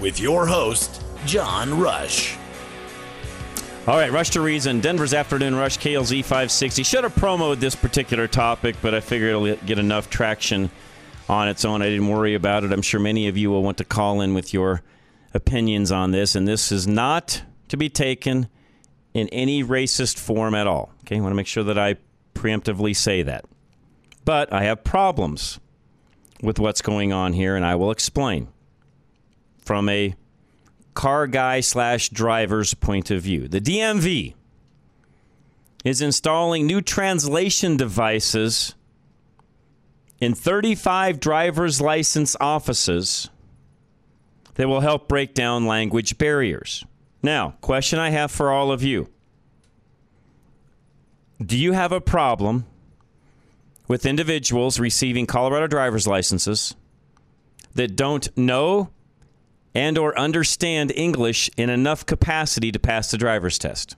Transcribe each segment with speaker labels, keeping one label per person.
Speaker 1: With your host, John Rush.
Speaker 2: All right, Rush to Reason, Denver's Afternoon Rush, KLZ 560. Should have promoted this particular topic, but I figured it'll get enough traction on its own. I didn't worry about it. I'm sure many of you will want to call in with your opinions on this, and this is not to be taken in any racist form at all. Okay, I want to make sure that I preemptively say that. But I have problems with what's going on here, and I will explain from a car guy slash driver's point of view. The DMV is installing new translation devices in 35 driver's license offices that will help break down language barriers. Now, question I have for all of you Do you have a problem with individuals receiving Colorado driver's licenses that don't know and or understand English in enough capacity to pass the driver's test.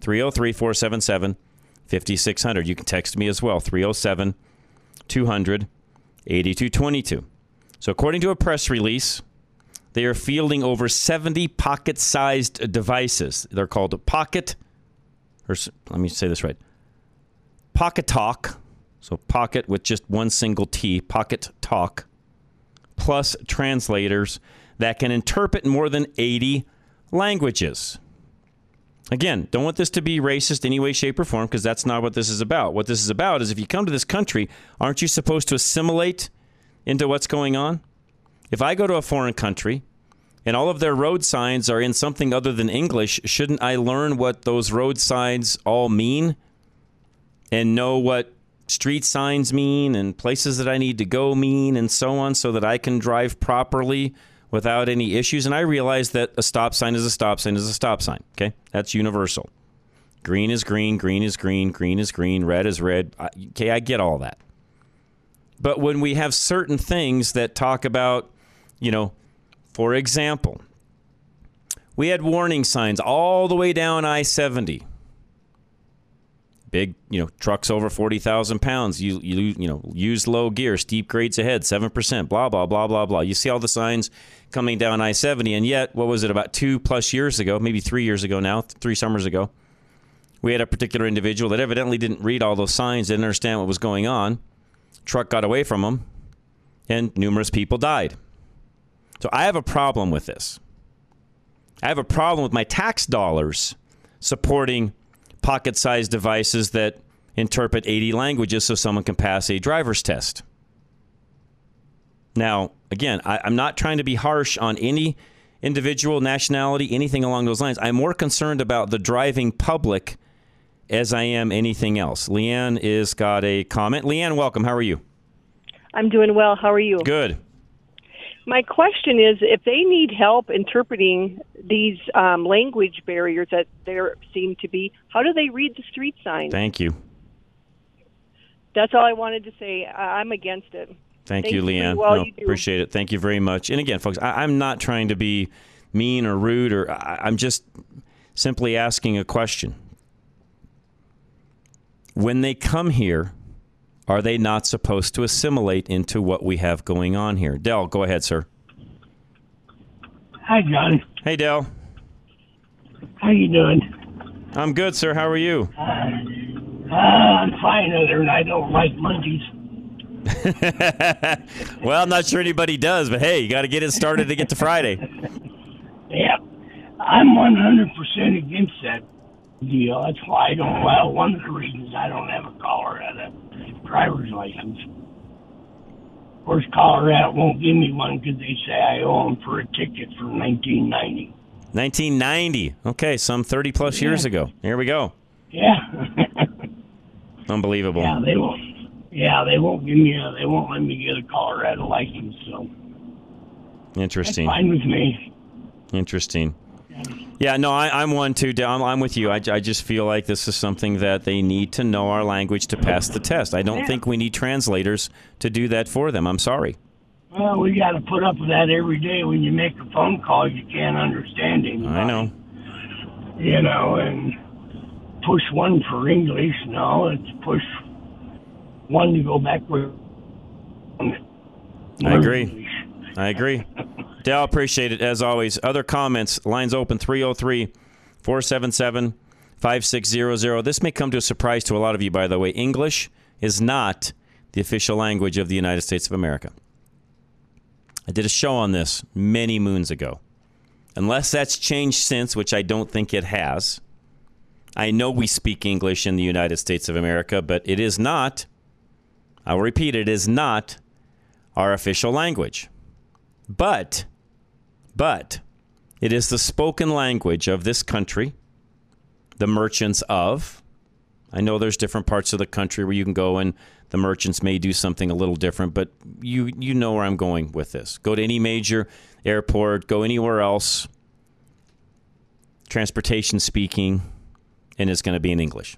Speaker 2: 303-477-5600. You can text me as well 307 200 8222. So according to a press release, they are fielding over 70 pocket-sized devices. They're called pocket or let me say this right. Pocketalk. So pocket with just one single T, Pocket Talk plus translators that can interpret more than 80 languages. Again, don't want this to be racist any way, shape, or form because that's not what this is about. What this is about is if you come to this country, aren't you supposed to assimilate into what's going on? If I go to a foreign country and all of their road signs are in something other than English, shouldn't I learn what those road signs all mean and know what street signs mean and places that I need to go mean and so on so that I can drive properly without any issues. And I realize that a stop sign is a stop sign is a stop sign. Okay, that's universal. Green is green, green is green, green is green, red is red. Okay, I get all that. But when we have certain things that talk about, you know, for example, we had warning signs all the way down I 70 big, you know, trucks over 40,000 pounds, you, you, you know, use low gear, steep grades ahead, 7%, blah, blah, blah, blah, blah. You see all the signs coming down I 70. And yet, what was it, about two plus years ago, maybe three years ago now, three summers ago, we had a particular individual that evidently didn't read all those signs, didn't understand what was going on. Truck got away from him, and numerous people died. So I have a problem with this. I have a problem with my tax dollars supporting pocket sized devices that interpret 80 languages so someone can pass a driver's test. Now, again, I, am not trying to be harsh on any individual nationality, anything along those lines. I'm more concerned about the driving public as I am anything else. Leanne is got a comment. Leanne, welcome. How are you?
Speaker 3: I'm doing well. How are you?
Speaker 2: Good.
Speaker 3: My question is if they need help interpreting these um, language barriers that there seem to be, how do they read the street signs?
Speaker 2: Thank you.
Speaker 3: That's all I wanted to say. I'm against it.
Speaker 2: Thank Thanks you, Leanne.
Speaker 3: Well
Speaker 2: no, appreciate it. Thank you very much. And again, folks, I, am not trying to be mean or rude, or I, I'm just simply asking a question. When they come here, are they not supposed to assimilate into what we have going on here? Dell, go ahead, sir.
Speaker 4: Hi, John.
Speaker 2: Hey, Dell.
Speaker 4: How you doing?
Speaker 2: I'm good, sir. How are you?
Speaker 4: Uh, uh, I'm fine, other than I don't like monkeys.
Speaker 2: well, I'm not sure anybody does, but hey, you got to get it started to get to Friday.
Speaker 4: Yeah, I'm 100% against that deal. That's why I don't. Well, one of the reasons I don't have a Colorado driver's license. Of course, Colorado won't give me one because they say I owe them for a ticket from 1990.
Speaker 2: 1990. Okay, some 30 plus years ago. Here we go.
Speaker 4: Yeah.
Speaker 2: Unbelievable.
Speaker 4: Yeah, they won't. Yeah, they won't give me a. They won't let me get a Colorado license. So
Speaker 2: Interesting.
Speaker 4: that's fine with me.
Speaker 2: Interesting. Yeah, no, I, I'm one too. I'm, I'm with you. I, I just feel like this is something that they need to know our language to pass the test. I don't think we need translators to do that for them. I'm sorry.
Speaker 4: Well, we got to put up with that every day. When you make a phone call, you can't understand him.
Speaker 2: I know.
Speaker 4: You know, and push one for English. No, it's push one to go back where.
Speaker 2: I agree. I agree. Dale, appreciate it as always. Other comments, lines open 303 477 5600. This may come to a surprise to a lot of you, by the way. English is not the official language of the United States of America. I did a show on this many moons ago. Unless that's changed since, which I don't think it has. I know we speak English in the United States of America, but it is not, I'll repeat, it is not our official language. But, but, it is the spoken language of this country, the merchants of. I know there's different parts of the country where you can go and the merchants may do something a little different, but you you know where I'm going with this. Go to any major airport, go anywhere else, transportation speaking, and it's going to be in English.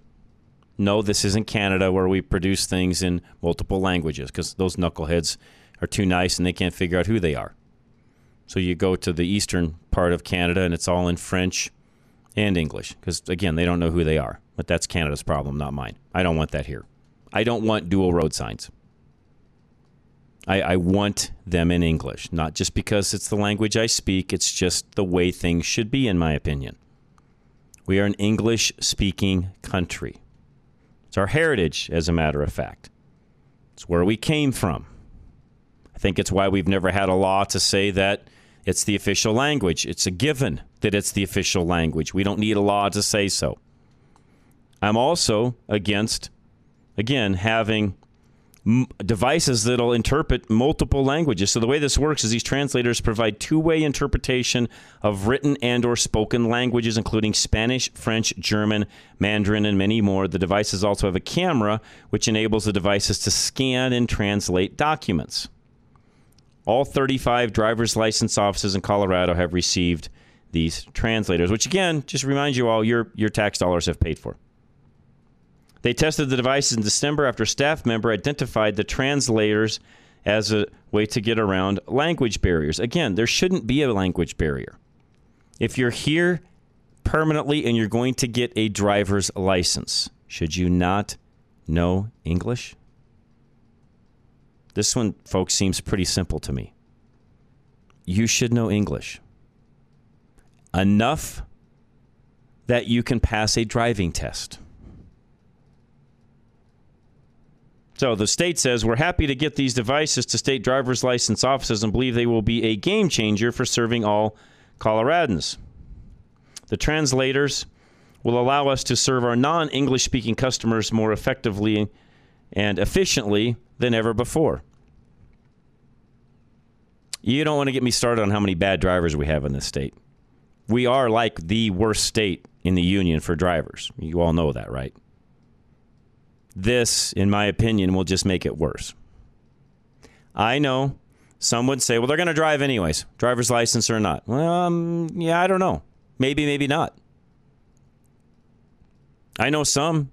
Speaker 2: No, this isn't Canada where we produce things in multiple languages because those knuckleheads are too nice and they can't figure out who they are. So you go to the eastern part of Canada and it's all in French and English because, again, they don't know who they are. But that's Canada's problem, not mine. I don't want that here. I don't want dual road signs. I, I want them in English, not just because it's the language I speak, it's just the way things should be, in my opinion. We are an English speaking country. It's our heritage, as a matter of fact. It's where we came from. I think it's why we've never had a law to say that it's the official language. It's a given that it's the official language. We don't need a law to say so. I'm also against, again, having m- devices that'll interpret multiple languages. So the way this works is these translators provide two-way interpretation of written and or spoken languages including Spanish, French, German, Mandarin and many more. The devices also have a camera which enables the devices to scan and translate documents. All 35 driver's license offices in Colorado have received these translators, which again, just reminds you all your your tax dollars have paid for. They tested the devices in December after a staff member identified the translators as a way to get around language barriers. Again, there shouldn't be a language barrier. If you're here permanently and you're going to get a driver's license, should you not know English? This one, folks, seems pretty simple to me. You should know English enough that you can pass a driving test. So the state says we're happy to get these devices to state driver's license offices and believe they will be a game changer for serving all Coloradans. The translators will allow us to serve our non English speaking customers more effectively and efficiently than ever before. You don't want to get me started on how many bad drivers we have in this state. We are like the worst state in the union for drivers. You all know that, right? This, in my opinion, will just make it worse. I know some would say, well, they're going to drive anyways, driver's license or not. Well, um, yeah, I don't know. Maybe, maybe not. I know some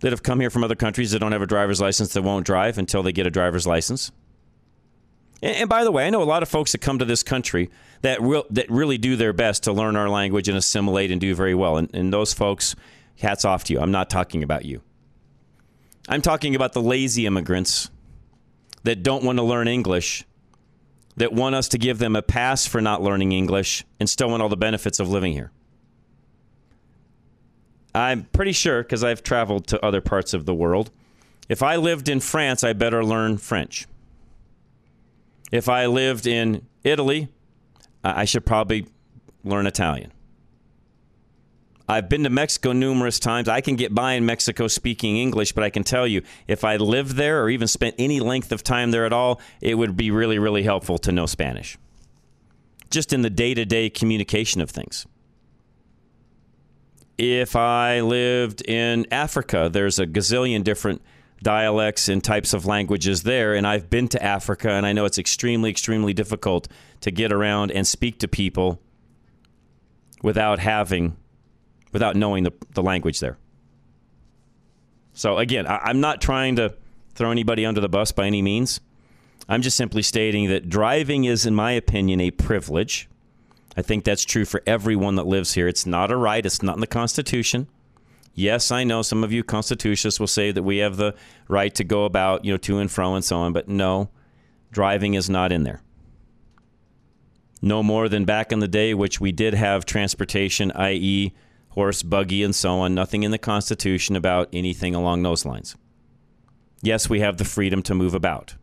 Speaker 2: that have come here from other countries that don't have a driver's license that won't drive until they get a driver's license. And, and by the way, I know a lot of folks that come to this country that real, that really do their best to learn our language and assimilate and do very well. And, and those folks, hats off to you. I'm not talking about you. I'm talking about the lazy immigrants that don't want to learn English, that want us to give them a pass for not learning English and still want all the benefits of living here. I'm pretty sure, because I've traveled to other parts of the world, If I lived in France, I better learn French. If I lived in Italy, I should probably learn Italian. I've been to Mexico numerous times. I can get by in Mexico speaking English, but I can tell you, if I lived there or even spent any length of time there at all, it would be really, really helpful to know Spanish. Just in the day to day communication of things. If I lived in Africa, there's a gazillion different dialects and types of languages there. And I've been to Africa, and I know it's extremely, extremely difficult to get around and speak to people without having, without knowing the, the language there. So again, I, I'm not trying to throw anybody under the bus by any means. I'm just simply stating that driving is, in my opinion, a privilege. I think that's true for everyone that lives here. It's not a right, it's not in the Constitution. Yes, I know some of you constitutionalists will say that we have the right to go about, you know, to and fro and so on, but no, driving is not in there. No more than back in the day, which we did have transportation, i.e., horse, buggy, and so on. Nothing in the Constitution about anything along those lines. Yes, we have the freedom to move about.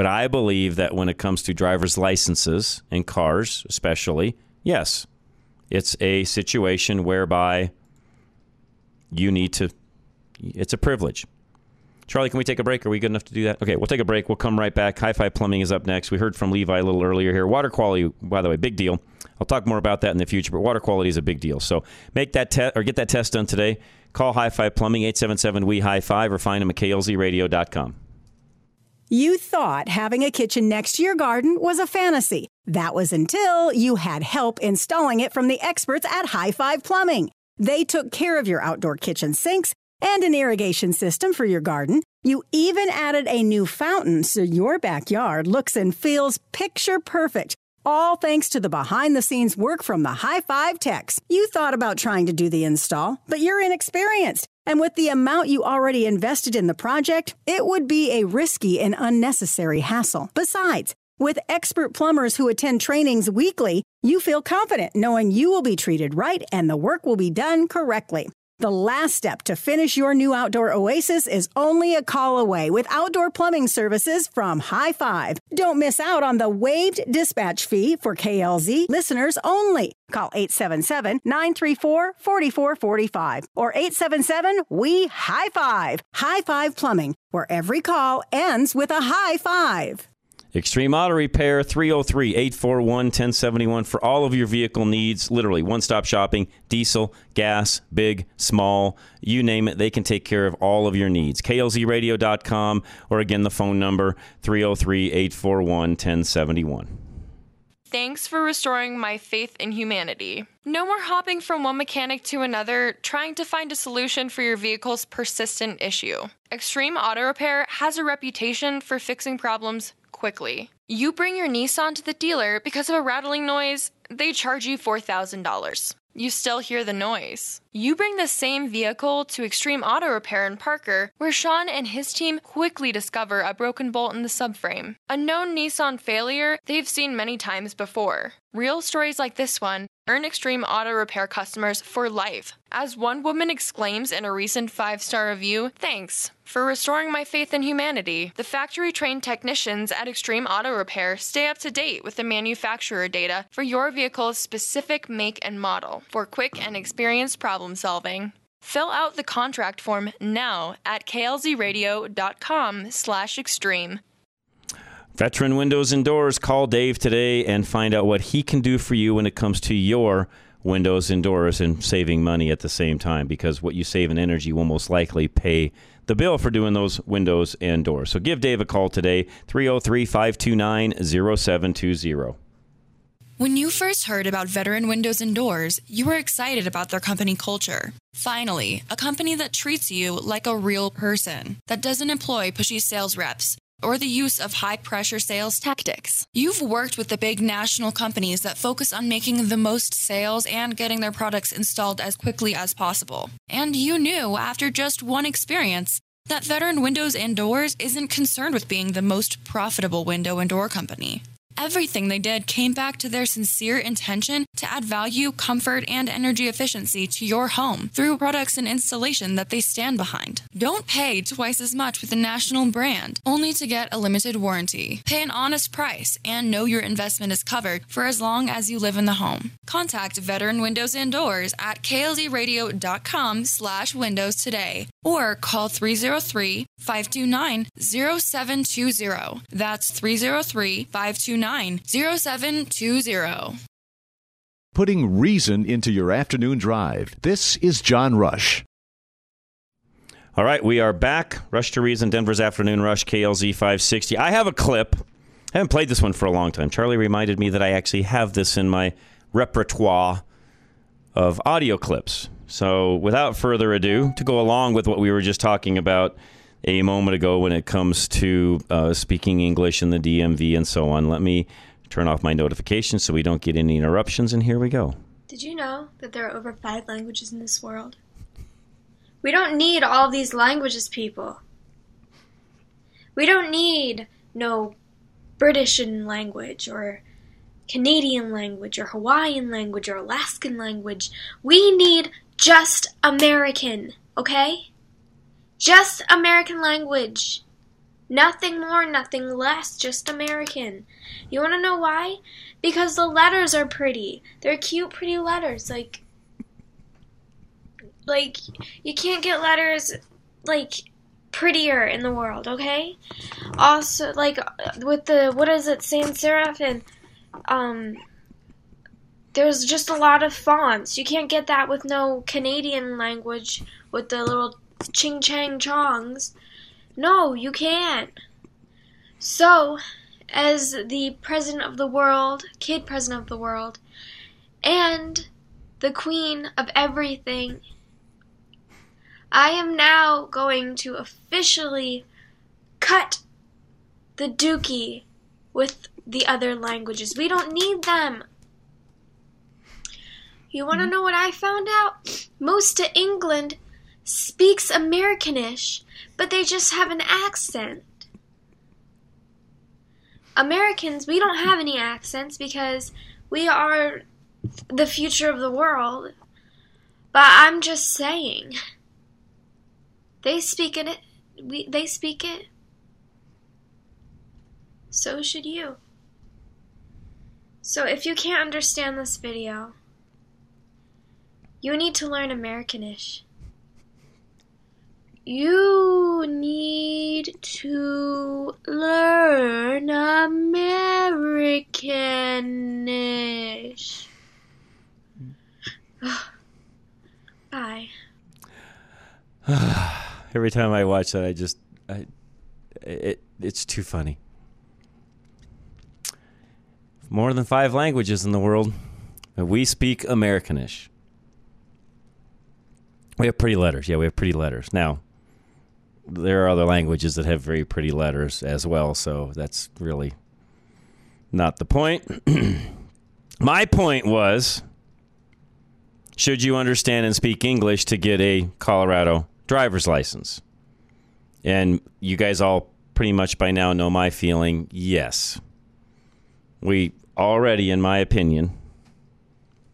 Speaker 2: But I believe that when it comes to driver's licenses and cars, especially, yes, it's a situation whereby you need to, it's a privilege. Charlie, can we take a break? Are we good enough to do that? Okay, we'll take a break. We'll come right back. Hi Fi Plumbing is up next. We heard from Levi a little earlier here. Water quality, by the way, big deal. I'll talk more about that in the future, but water quality is a big deal. So make that test or get that test done today. Call Hi Fi Plumbing, 877 We High Five, or find them at klzradio.com.
Speaker 5: You thought having a kitchen next to your garden was a fantasy. That was until you had help installing it from the experts at High Five Plumbing. They took care of your outdoor kitchen sinks and an irrigation system for your garden. You even added a new fountain so your backyard looks and feels picture perfect. All thanks to the behind the scenes work from the High Five Techs. You thought about trying to do the install, but you're inexperienced. And with the amount you already invested in the project, it would be a risky and unnecessary hassle. Besides, with expert plumbers who attend trainings weekly, you feel confident knowing you will be treated right and the work will be done correctly. The last step to finish your new outdoor oasis is only a call away with outdoor plumbing services from High Five. Don't miss out on the waived dispatch fee for KLZ listeners only. Call 877 934 4445 or 877 We High Five. High Five Plumbing, where every call ends with a high five.
Speaker 2: Extreme Auto Repair, 303 841 1071 for all of your vehicle needs. Literally, one stop shopping, diesel, gas, big, small, you name it. They can take care of all of your needs. KLZradio.com, or again, the phone number 303 841 1071.
Speaker 6: Thanks for restoring my faith in humanity. No more hopping from one mechanic to another, trying to find a solution for your vehicle's persistent issue. Extreme Auto Repair has a reputation for fixing problems quickly. You bring your Nissan to the dealer because of a rattling noise, they charge you $4,000. You still hear the noise. You bring the same vehicle to Extreme Auto Repair in Parker, where Sean and his team quickly discover a broken bolt in the subframe. A known Nissan failure they've seen many times before. Real stories like this one earn Extreme Auto Repair customers for life. As one woman exclaims in a recent five star review, thanks for restoring my faith in humanity. The factory trained technicians at Extreme Auto Repair stay up to date with the manufacturer data for your vehicle's specific make and model for quick and experienced problem solving. Fill out the contract form now at klzradio.com slash extreme.
Speaker 2: Veteran Windows and Doors, call Dave today and find out what he can do for you when it comes to your windows and doors and saving money at the same time because what you save in energy will most likely pay the bill for doing those windows and doors. So give Dave a call today, 303 529 0720.
Speaker 7: When you first heard about Veteran Windows and Doors, you were excited about their company culture. Finally, a company that treats you like a real person, that doesn't employ pushy sales reps or the use of high pressure sales tactics. You've worked with the big national companies that focus on making the most sales and getting their products installed as quickly as possible. And you knew after just one experience that Veteran Windows and Doors isn't concerned with being the most profitable window and door company. Everything they did came back to their sincere intention to add value, comfort, and energy efficiency to your home through products and installation that they stand behind. Don't pay twice as much with a national brand, only to get a limited warranty. Pay an honest price and know your investment is covered for as long as you live in the home. Contact Veteran Windows and Doors at klzradio.com slash windows today or call 303 529 0720. That's 303 529 0720.
Speaker 8: Putting reason into your afternoon drive. This is John Rush.
Speaker 2: All right, we are back. Rush to Reason, Denver's Afternoon Rush, KLZ 560. I have a clip. I haven't played this one for a long time. Charlie reminded me that I actually have this in my repertoire of audio clips. So, without further ado, to go along with what we were just talking about a moment ago when it comes to uh, speaking English in the DMV and so on, let me turn off my notifications so we don't get any interruptions. And here we go.
Speaker 9: Did you know that there are over five languages in this world? We don't need all these languages, people. We don't need no British language or Canadian language or Hawaiian language or Alaskan language. We need just American, okay? Just American language. Nothing more, nothing less, just American. You want to know why? Because the letters are pretty. They're cute, pretty letters. Like, like you can't get letters like prettier in the world. Okay. Also, like with the what is it, sans serif and um. There's just a lot of fonts. You can't get that with no Canadian language with the little ching chang chongs. No, you can't. So, as the president of the world, kid president of the world, and the queen of everything, I am now going to officially cut the dookie with the other languages. We don't need them. You want to mm-hmm. know what I found out? Most of England speaks Americanish, but they just have an accent. Americans, we don't have any accents because we are the future of the world. But I'm just saying. They speak it. We they speak it. So should you. So if you can't understand this video, you need to learn Americanish. You need to learn Americanish. Bye.
Speaker 2: Every time I watch that, I just, I, it, it's too funny. More than five languages in the world. We speak Americanish. We have pretty letters. Yeah, we have pretty letters. Now, there are other languages that have very pretty letters as well, so that's really not the point. My point was should you understand and speak English to get a Colorado driver's license? And you guys all pretty much by now know my feeling yes. We already, in my opinion,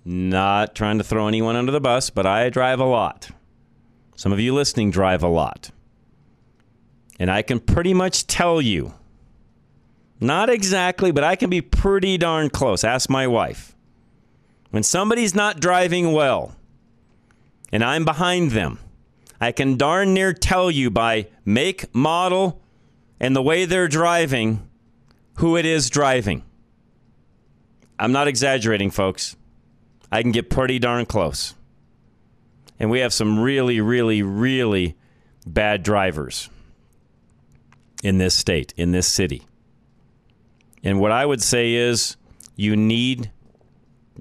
Speaker 2: not trying to throw anyone under the bus, but I drive a lot. Some of you listening drive a lot. And I can pretty much tell you, not exactly, but I can be pretty darn close. Ask my wife. When somebody's not driving well and I'm behind them, I can darn near tell you by make, model, and the way they're driving who it is driving. I'm not exaggerating, folks. I can get pretty darn close. And we have some really, really, really bad drivers in this state, in this city. And what I would say is you need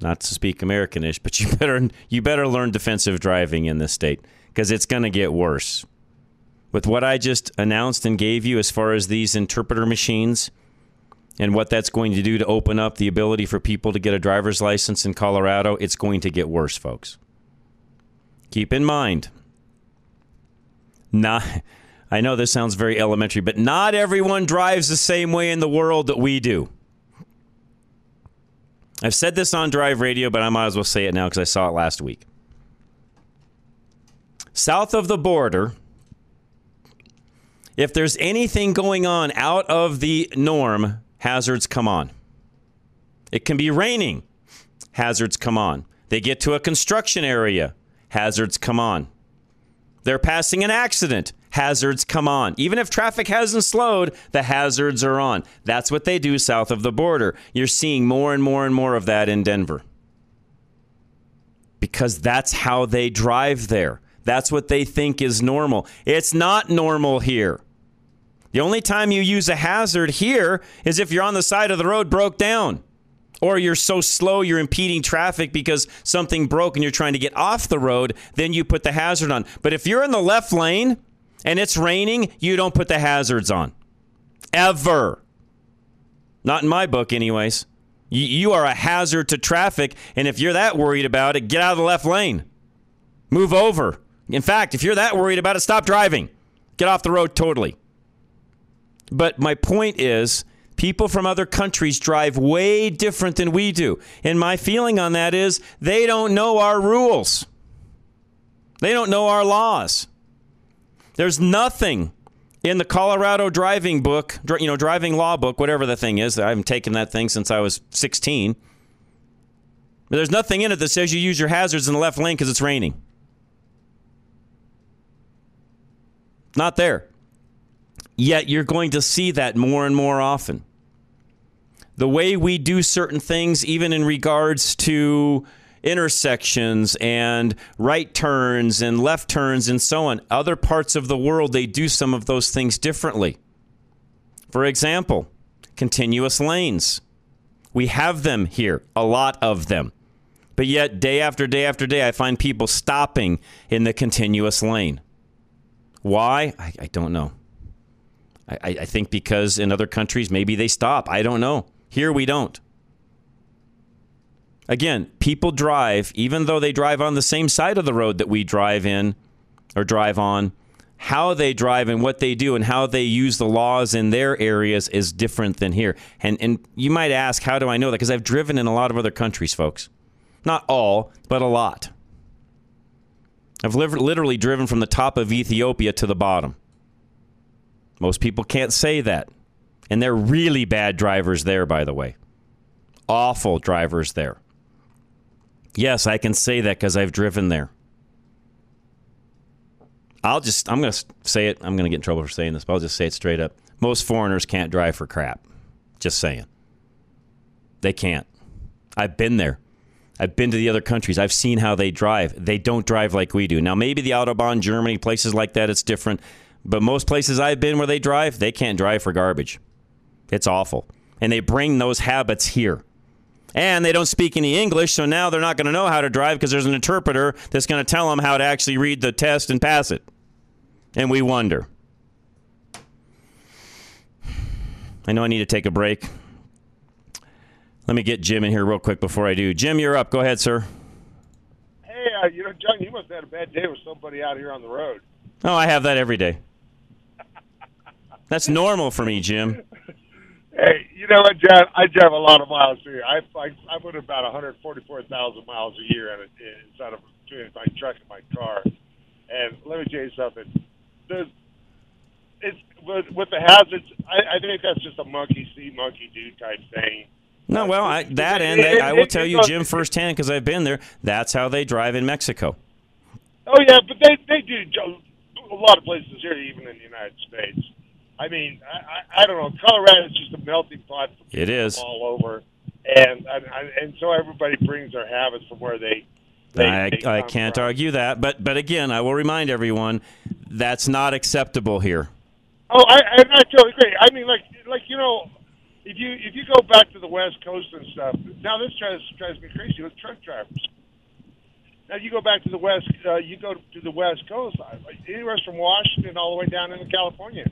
Speaker 2: not to speak Americanish, but you better you better learn defensive driving in this state because it's going to get worse. With what I just announced and gave you as far as these interpreter machines and what that's going to do to open up the ability for people to get a driver's license in Colorado, it's going to get worse, folks. Keep in mind, not I know this sounds very elementary, but not everyone drives the same way in the world that we do. I've said this on Drive Radio, but I might as well say it now because I saw it last week. South of the border, if there's anything going on out of the norm, hazards come on. It can be raining, hazards come on. They get to a construction area, hazards come on. They're passing an accident, hazards come on. Even if traffic hasn't slowed, the hazards are on. That's what they do south of the border. You're seeing more and more and more of that in Denver. Because that's how they drive there. That's what they think is normal. It's not normal here. The only time you use a hazard here is if you're on the side of the road broke down. Or you're so slow you're impeding traffic because something broke and you're trying to get off the road, then you put the hazard on. But if you're in the left lane and it's raining, you don't put the hazards on. Ever. Not in my book, anyways. You are a hazard to traffic, and if you're that worried about it, get out of the left lane. Move over. In fact, if you're that worried about it, stop driving. Get off the road totally. But my point is, people from other countries drive way different than we do. And my feeling on that is they don't know our rules, they don't know our laws. There's nothing in the Colorado driving book, you know, driving law book, whatever the thing is. I haven't taken that thing since I was 16. But there's nothing in it that says you use your hazards in the left lane because it's raining. Not there. Yet you're going to see that more and more often. The way we do certain things, even in regards to intersections and right turns and left turns and so on, other parts of the world, they do some of those things differently. For example, continuous lanes. We have them here, a lot of them. But yet, day after day after day, I find people stopping in the continuous lane. Why? I, I don't know. I, I think because in other countries, maybe they stop. I don't know. Here we don't. Again, people drive, even though they drive on the same side of the road that we drive in or drive on, how they drive and what they do and how they use the laws in their areas is different than here. And, and you might ask, how do I know that? Because I've driven in a lot of other countries, folks. Not all, but a lot. I've literally driven from the top of Ethiopia to the bottom. Most people can't say that. And they're really bad drivers there, by the way. Awful drivers there. Yes, I can say that because I've driven there. I'll just, I'm going to say it. I'm going to get in trouble for saying this, but I'll just say it straight up. Most foreigners can't drive for crap. Just saying. They can't. I've been there. I've been to the other countries. I've seen how they drive. They don't drive like we do. Now, maybe the Autobahn, Germany, places like that, it's different. But most places I've been where they drive, they can't drive for garbage. It's awful. And they bring those habits here. And they don't speak any English, so now they're not going to know how to drive because there's an interpreter that's going to tell them how to actually read the test and pass it. And we wonder. I know I need to take a break. Let me get Jim in here real quick before I do. Jim, you're up. Go ahead, sir.
Speaker 10: Hey, uh, you know, John, you must have had a bad day with somebody out here on the road.
Speaker 2: Oh, I have that every day. That's normal for me, Jim.
Speaker 10: Hey, you know what, John? I drive a lot of miles here. I I, I put about 144,000 miles a year in it, inside of between my truck and my car. And let me tell you something. There's, it's with, with the hazards. I, I think that's just a monkey see, monkey do type thing.
Speaker 2: No, uh, well, I, that and they, I will tell you, Jim, firsthand because I've been there. That's how they drive in Mexico.
Speaker 10: Oh yeah, but they they do a lot of places here, even in the United States. I mean, I, I, I don't know. Colorado is just a melting pot.
Speaker 2: It is
Speaker 10: all over, and and, and so everybody brings their habits from where they. they
Speaker 2: I,
Speaker 10: they
Speaker 2: I can't
Speaker 10: from.
Speaker 2: argue that, but but again, I will remind everyone that's not acceptable here.
Speaker 10: Oh, I, I, I totally agree. I mean, like like you know, if you if you go back to the West Coast and stuff, now this drives drives me crazy with truck drivers. Now you go back to the west, uh, you go to the West Coast, anywhere from Washington all the way down into California.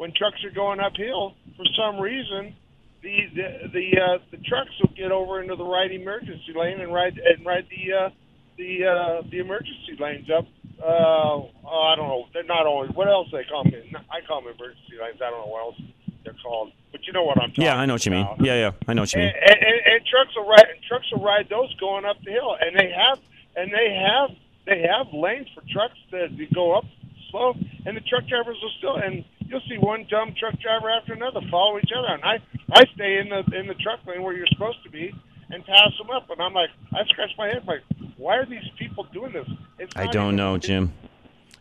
Speaker 10: When trucks are going uphill, for some reason, the the the, uh, the trucks will get over into the right emergency lane and ride and ride the uh, the uh, the emergency lanes up. Uh, oh, I don't know. They're not always. What else they call them? I call them emergency lanes. I don't know what else they're called. But you know what I'm talking.
Speaker 2: Yeah, I know what you mean.
Speaker 10: about.
Speaker 2: Yeah, yeah, I know what you mean.
Speaker 10: And, and, and trucks will ride and trucks will ride those going up the hill, and they have and they have they have lanes for trucks that that go up slow, and the truck drivers will still and you'll see one dumb truck driver after another follow each other, and I I stay in the in the truck lane where you're supposed to be and pass them up, and I'm like I scratch my head like why are these people doing this? It's
Speaker 2: I don't
Speaker 10: even-
Speaker 2: know, Jim.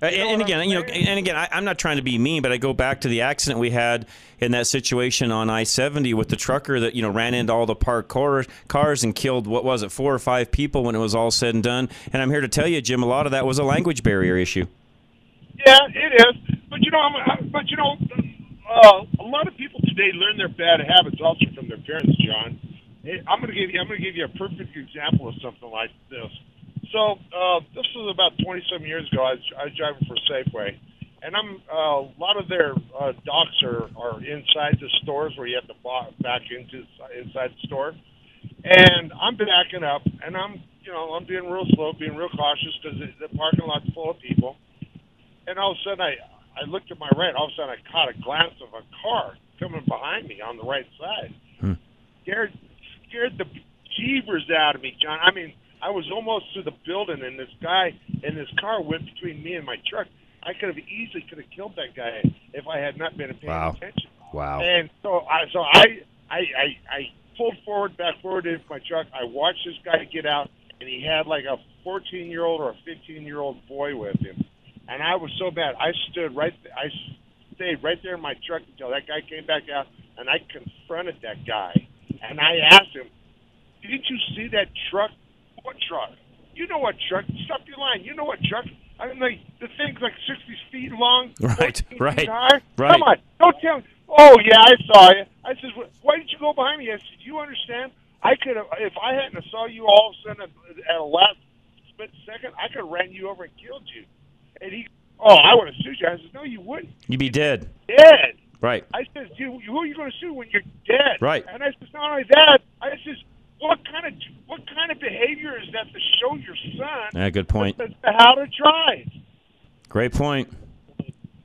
Speaker 2: Uh, and, and again, you know, and again, I, I'm not trying to be mean, but I go back to the accident we had in that situation on I-70 with the trucker that you know ran into all the parked cars and killed what was it, four or five people when it was all said and done. And I'm here to tell you, Jim, a lot of that was a language barrier issue.
Speaker 10: Yeah, it is. But you know, I'm, but you know, uh, a lot of people today learn their bad habits also from their parents. John, Hey, I'm going to give you. I'm going to give you a perfect example of something like this. So uh, this was about 27 years ago. I was, I was driving for Safeway, and I'm uh, a lot of their uh, docks are are inside the stores where you have to back into inside the store. And I'm backing up, and I'm you know I'm being real slow, being real cautious because the parking lot's full of people and all of a sudden I I looked at my right. All of a sudden I caught a glance of a car coming behind me on the right side. Hmm. Scared scared the jeebers out of me, John. I mean, I was almost to the building, and this guy in this car went between me and my truck. I could have easily could have killed that guy if I had not been paying
Speaker 2: Wow.
Speaker 10: attention.
Speaker 2: Wow.
Speaker 10: And so I so I I I, I pulled forward, back forward into my truck. I watched this guy get out, and he had like a 14 year old or a 15 year old boy with him. And I was so bad. I stood right. I stayed right there in my truck until that guy came back out, and I confronted that guy, and I asked him, "Didn't you see that truck? What truck? You know what truck? Stop your line. You know what truck? I mean, like the thing's like 60 feet long,
Speaker 2: Right,
Speaker 10: 14 feet
Speaker 2: right,
Speaker 10: high.
Speaker 2: right.
Speaker 10: Come on, don't tell me. Oh yeah, I saw you. I "Wh- why didn't you go behind me? I said, Do you understand? I could have, if I hadn't saw you all of a sudden at, at a last split second, I could have ran you over and killed you. And he, oh, I want to sued you. I said, no, you wouldn't.
Speaker 2: You'd be dead.
Speaker 10: Dead.
Speaker 2: Right.
Speaker 10: I said, dude, who are you going to sue when you're dead?
Speaker 2: Right.
Speaker 10: And I said, not only that, I says, what kind of what kind of behavior is that to show your son
Speaker 2: Yeah, good point.
Speaker 10: how to drive?
Speaker 2: Great point.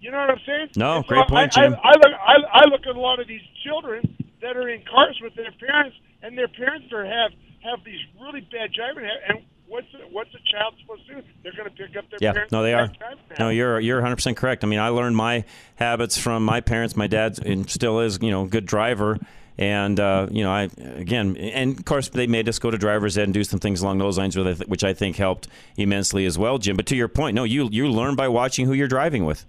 Speaker 10: You know what I'm saying?
Speaker 2: No,
Speaker 10: so
Speaker 2: great point,
Speaker 10: I,
Speaker 2: Jim.
Speaker 10: I, I look, I, I look at a lot of these children that are in cars with their parents, and their parents are have have these really bad driving. And what's the, what's a child supposed to do? They're going to pick up their
Speaker 2: Yeah,
Speaker 10: parents.
Speaker 2: no, they are. No, you're you're 100 percent correct. I mean, I learned my habits from my parents. My dad still is, you know, a good driver. And uh, you know, I again, and of course, they made us go to driver's ed and do some things along those lines, which I which I think helped immensely as well, Jim. But to your point, no, you you learn by watching who you're driving with.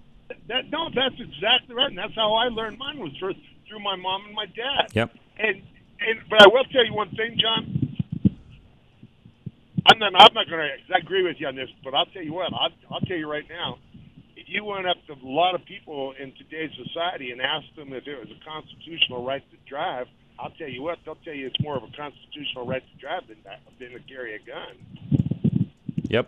Speaker 10: That, no, that's exactly right, and that's how I learned mine was through through my mom and my dad.
Speaker 2: Yep.
Speaker 10: And and but I will tell you one thing, John. I'm not I'm not going to agree with you on this, but I'll tell you what. I'll, I'll tell you right now. If you went up to a lot of people in today's society and asked them if it was a constitutional right to drive, I'll tell you what. They'll tell you it's more of a constitutional right to drive than that, than to carry a gun.
Speaker 2: Yep.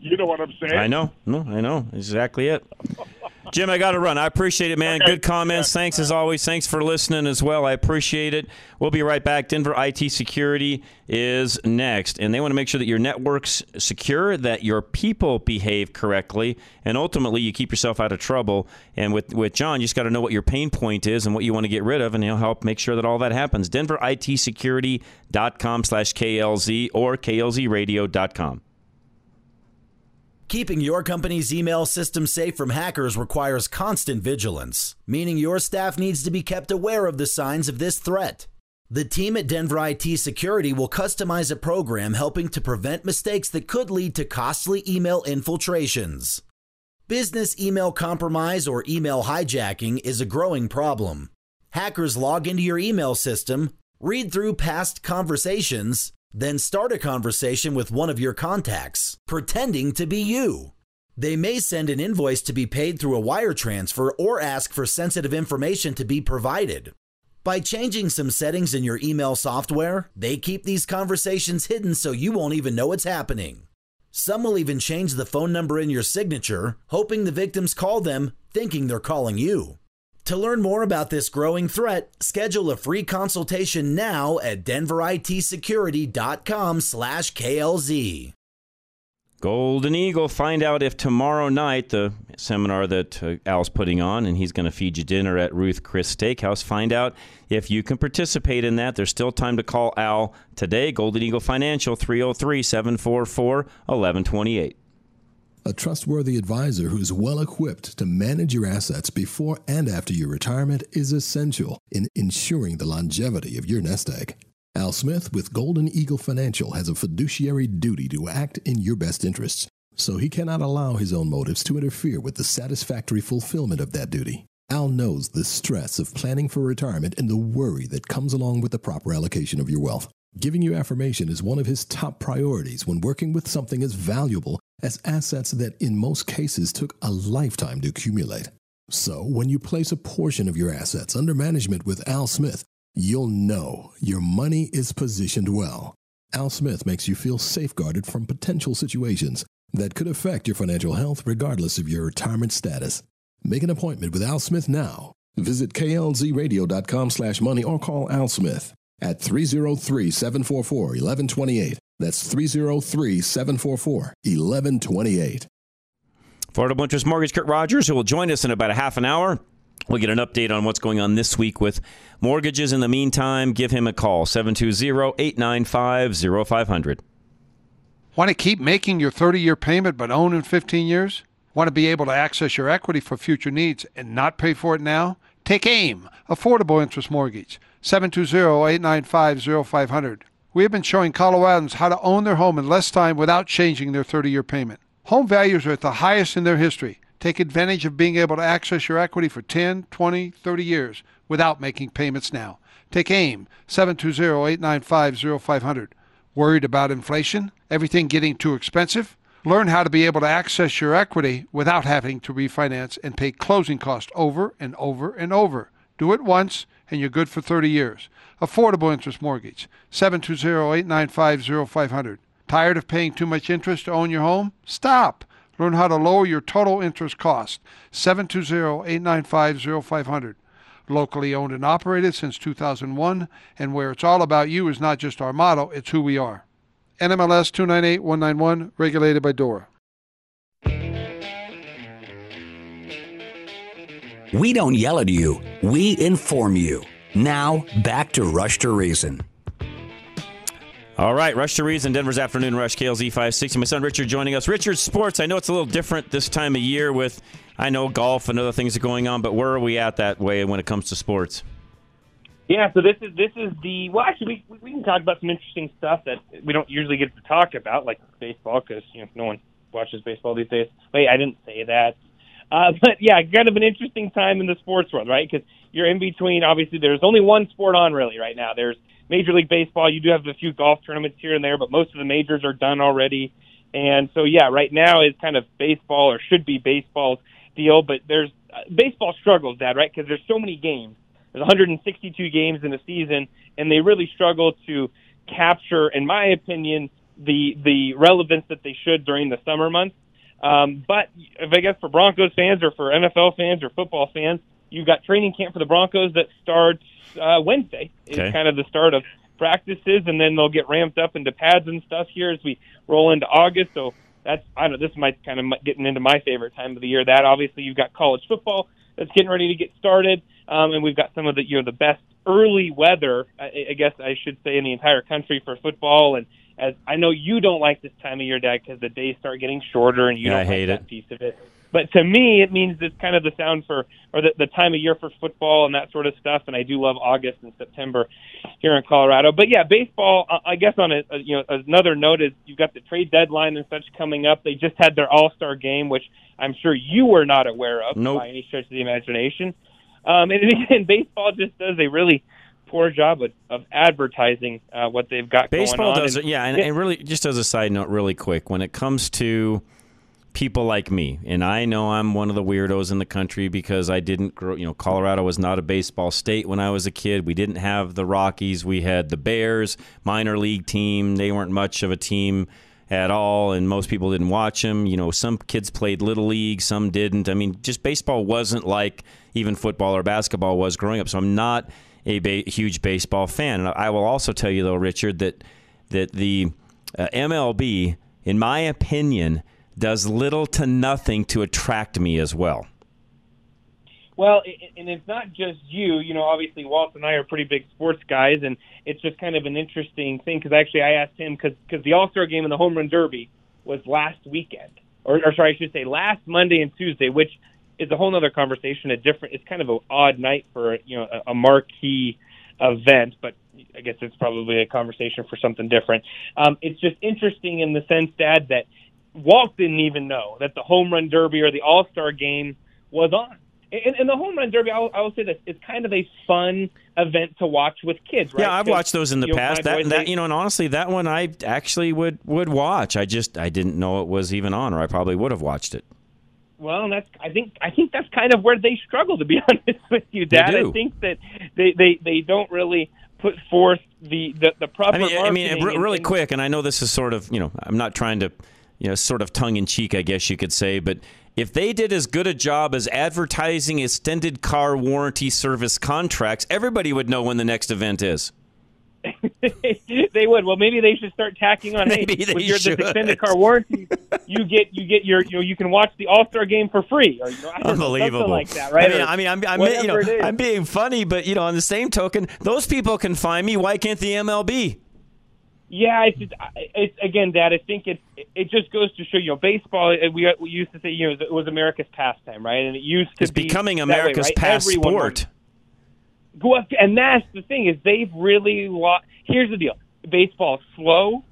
Speaker 10: You know what I'm saying?
Speaker 2: I know. No, I know. Exactly it. Jim, I got to run. I appreciate it, man. Good comments. Thanks as always. Thanks for listening as well. I appreciate it. We'll be right back. Denver IT Security is next, and they want to make sure that your network's secure, that your people behave correctly, and ultimately you keep yourself out of trouble. And with with John, you just got to know what your pain point is and what you want to get rid of, and he'll help make sure that all that happens. DenverITSecurity.com slash KLZ or KLZradio.com.
Speaker 1: Keeping your company's email system safe from hackers requires constant vigilance, meaning your staff needs to be kept aware of the signs of this threat. The team at Denver IT Security will customize a program helping to prevent mistakes that could lead to costly email infiltrations. Business email compromise or email hijacking is a growing problem. Hackers log into your email system, read through past conversations, then start a conversation with one of your contacts, pretending to be you. They may send an invoice to be paid through a wire transfer or ask for sensitive information to be provided. By changing some settings in your email software, they keep these conversations hidden so you won't even know it's happening. Some will even change the phone number in your signature, hoping the victims call them, thinking they're calling you. To learn more about this growing threat, schedule a free consultation now at denveritsecurity.com/klz.
Speaker 2: Golden Eagle, find out if tomorrow night, the seminar that uh, Al's putting on, and he's going to feed you dinner at Ruth Chris Steakhouse, find out if you can participate in that. There's still time to call Al today. Golden Eagle Financial, 303 744 1128.
Speaker 11: A trustworthy advisor who's well equipped to manage your assets before and after your retirement is essential in ensuring the longevity of your nest egg. Al Smith with Golden Eagle Financial has a fiduciary duty to act in your best interests, so he cannot allow his own motives to interfere with the satisfactory fulfillment of that duty. Al knows the stress of planning for retirement and the worry that comes along with the proper allocation of your wealth. Giving you affirmation is one of his top priorities when working with something as valuable as assets that in most cases took a lifetime to accumulate. So, when you place a portion of your assets under management with Al Smith, you'll know your money is positioned well. Al Smith makes you feel safeguarded from potential situations that could affect your financial health regardless of your retirement status. Make an appointment with Al Smith now. Visit klzradio.com slash money or call Al Smith at 303-744-1128. That's 303-744-1128.
Speaker 2: Affordable Interest Mortgage, Kurt Rogers, who will join us in about a half an hour. We'll get an update on what's going on this week with mortgages. In the meantime, give him a call, 720-895-0500.
Speaker 12: Want to keep making your 30-year payment but own in 15 years? Want to be able to access your equity for future needs and not pay for it now? Take AIM, Affordable Interest Mortgage, 720-895-0500. We have been showing Coloradans how to own their home in less time without changing their 30-year payment. Home values are at the highest in their history. Take advantage of being able to access your equity for 10, 20, 30 years without making payments now. Take AIM, 720-895-0500. Worried about inflation? Everything getting too expensive? Learn how to be able to access your equity without having to refinance and pay closing costs over and over and over. Do it once and you're good for 30 years. Affordable interest mortgage, 720-895-0500. Tired of paying too much interest to own your home? Stop. Learn how to lower your total interest cost. 720-895-0500. Locally owned and operated since 2001, and where it's all about you is not just our motto, it's who we are. NMLS 298191, regulated by DORA.
Speaker 13: We don't yell at you, we inform you. Now, back to Rush to Reason.
Speaker 2: All right, Rush to Reason, Denver's Afternoon Rush, KLZ 560. My son Richard joining us. Richard, sports, I know it's a little different this time of year with, I know, golf and other things are going on, but where are we at that way when it comes to sports?
Speaker 14: Yeah, so this is this is the well. Actually, we we can talk about some interesting stuff that we don't usually get to talk about, like baseball, because you know no one watches baseball these days. Wait, I didn't say that. Uh, but yeah, kind of an interesting time in the sports world, right? Because you're in between. Obviously, there's only one sport on really right now. There's Major League Baseball. You do have a few golf tournaments here and there, but most of the majors are done already. And so yeah, right now is kind of baseball or should be baseball's deal. But there's uh, baseball struggles, Dad, right? Because there's so many games. There's 162 games in a season, and they really struggle to capture, in my opinion, the the relevance that they should during the summer months. Um, but if I guess for Broncos fans or for NFL fans or football fans, you've got training camp for the Broncos that starts uh, Wednesday.
Speaker 2: Okay.
Speaker 14: It's kind of the start of practices, and then they'll get ramped up into pads and stuff here as we roll into August. So that's I don't know. This might kind of getting into my favorite time of the year. That obviously you've got college football that's getting ready to get started, um, and we've got some of the you know the best early weather. I, I guess I should say in the entire country for football. And as I know you don't like this time of year, Dad, because the days start getting shorter, and you
Speaker 2: Yeah,
Speaker 14: don't
Speaker 2: I hate
Speaker 14: like
Speaker 2: it.
Speaker 14: that piece of it. But to me, it means it's kind of the sound for, or the, the time of year for football and that sort of stuff. And I do love August and September here in Colorado. But yeah, baseball. I guess on a, a you know another note is you've got the trade deadline and such coming up. They just had their All Star game, which I'm sure you were not aware of
Speaker 2: Nope.
Speaker 14: by any stretch of the imagination. Um, and again, baseball just does a really poor job of, of advertising uh, what they've got
Speaker 2: Baseball
Speaker 14: going on.
Speaker 2: does it, yeah. And, and really, just as a side note, really quick, when it comes to people like me, and I know I'm one of the weirdos in the country because I didn't grow. You know, Colorado was not a baseball state when I was a kid. We didn't have the Rockies. We had the Bears, minor league team. They weren't much of a team at all, and most people didn't watch them. You know, some kids played little league, some didn't. I mean, just baseball wasn't like even football or basketball was growing up. So I'm not a ba- huge baseball fan. And I will also tell you though, Richard, that that the uh, MLB in my opinion, does little to nothing to attract me as well.
Speaker 14: Well, and it's not just you. You know, obviously, Walt and I are pretty big sports guys, and it's just kind of an interesting thing because actually, I asked him because the All Star game and the Home Run Derby was last weekend, or, or sorry, I should say last Monday and Tuesday, which is a whole other conversation. A different, it's kind of an odd night for you know a, a marquee event, but I guess it's probably a conversation for something different. Um, it's just interesting in the sense, Dad, that Walt didn't even know that the Home Run Derby or the All Star game was on. And, and the home run derby, I will, I will say this: it's kind of a fun event to watch with kids, right?
Speaker 2: Yeah, I've watched those in the
Speaker 14: know,
Speaker 2: past. That, that you know, and honestly, that one I actually would would watch. I just I didn't know it was even on, or I probably would have watched it.
Speaker 14: Well, and that's I think I think that's kind of where they struggle, to be honest with you, Dad. I think that they, they, they don't really put forth the the, the proper.
Speaker 2: I mean, I mean, really
Speaker 14: and-
Speaker 2: quick, and I know this is sort of you know, I'm not trying to, you know, sort of tongue in cheek, I guess you could say, but if they did as good a job as advertising extended car warranty service contracts, everybody would know when the next event is.
Speaker 14: they would. Well, maybe they should start tacking on.
Speaker 2: Maybe
Speaker 14: hey,
Speaker 2: they
Speaker 14: with your this extended car warranty, you get you get your you know you can watch the All Star game for free. Or, you know, I know,
Speaker 2: Unbelievable,
Speaker 14: something like that, right?
Speaker 2: I mean,
Speaker 14: Or
Speaker 2: I mean, I'm, I'm, you know,
Speaker 14: whatever it is.
Speaker 2: I'm being funny, but you know, on the same token, those people can find me. Why can't the MLB?
Speaker 14: Yeah, it's just, it's again, Dad. I think it it just goes to show you know baseball. uh, We we used to say you know it was America's pastime, right? And it used to
Speaker 2: It's
Speaker 14: be
Speaker 2: becoming
Speaker 14: that way,
Speaker 2: America's
Speaker 14: past Everyone
Speaker 2: passport.
Speaker 14: Go up, and that's the thing is they've really lost. Here's the deal: baseball is slow,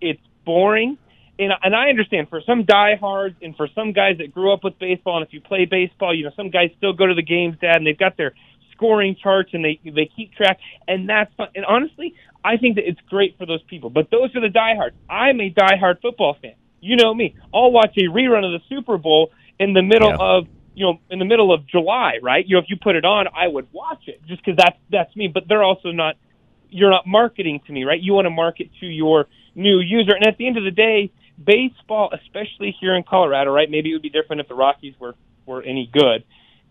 Speaker 14: it's boring, and and I understand for some diehards and for some guys that grew up with baseball, and if you play baseball, you know some guys still go to the games, Dad, and they've got their scoring charts and they they keep track, and that's fun. And honestly, I think that it's great for those people. But those are the diehards. I'm a diehard football fan. You know me. I'll watch a rerun of the Super Bowl in the middle
Speaker 2: Yeah.
Speaker 14: of you know in the middle of July, right? You know, if you put it on, I would watch it just because that's that's me. But they're also not. You're not marketing to me, right? You want to market to your new user. And at the end of the day, baseball, especially here in Colorado, right? Maybe it would be different if the Rockies were were any good.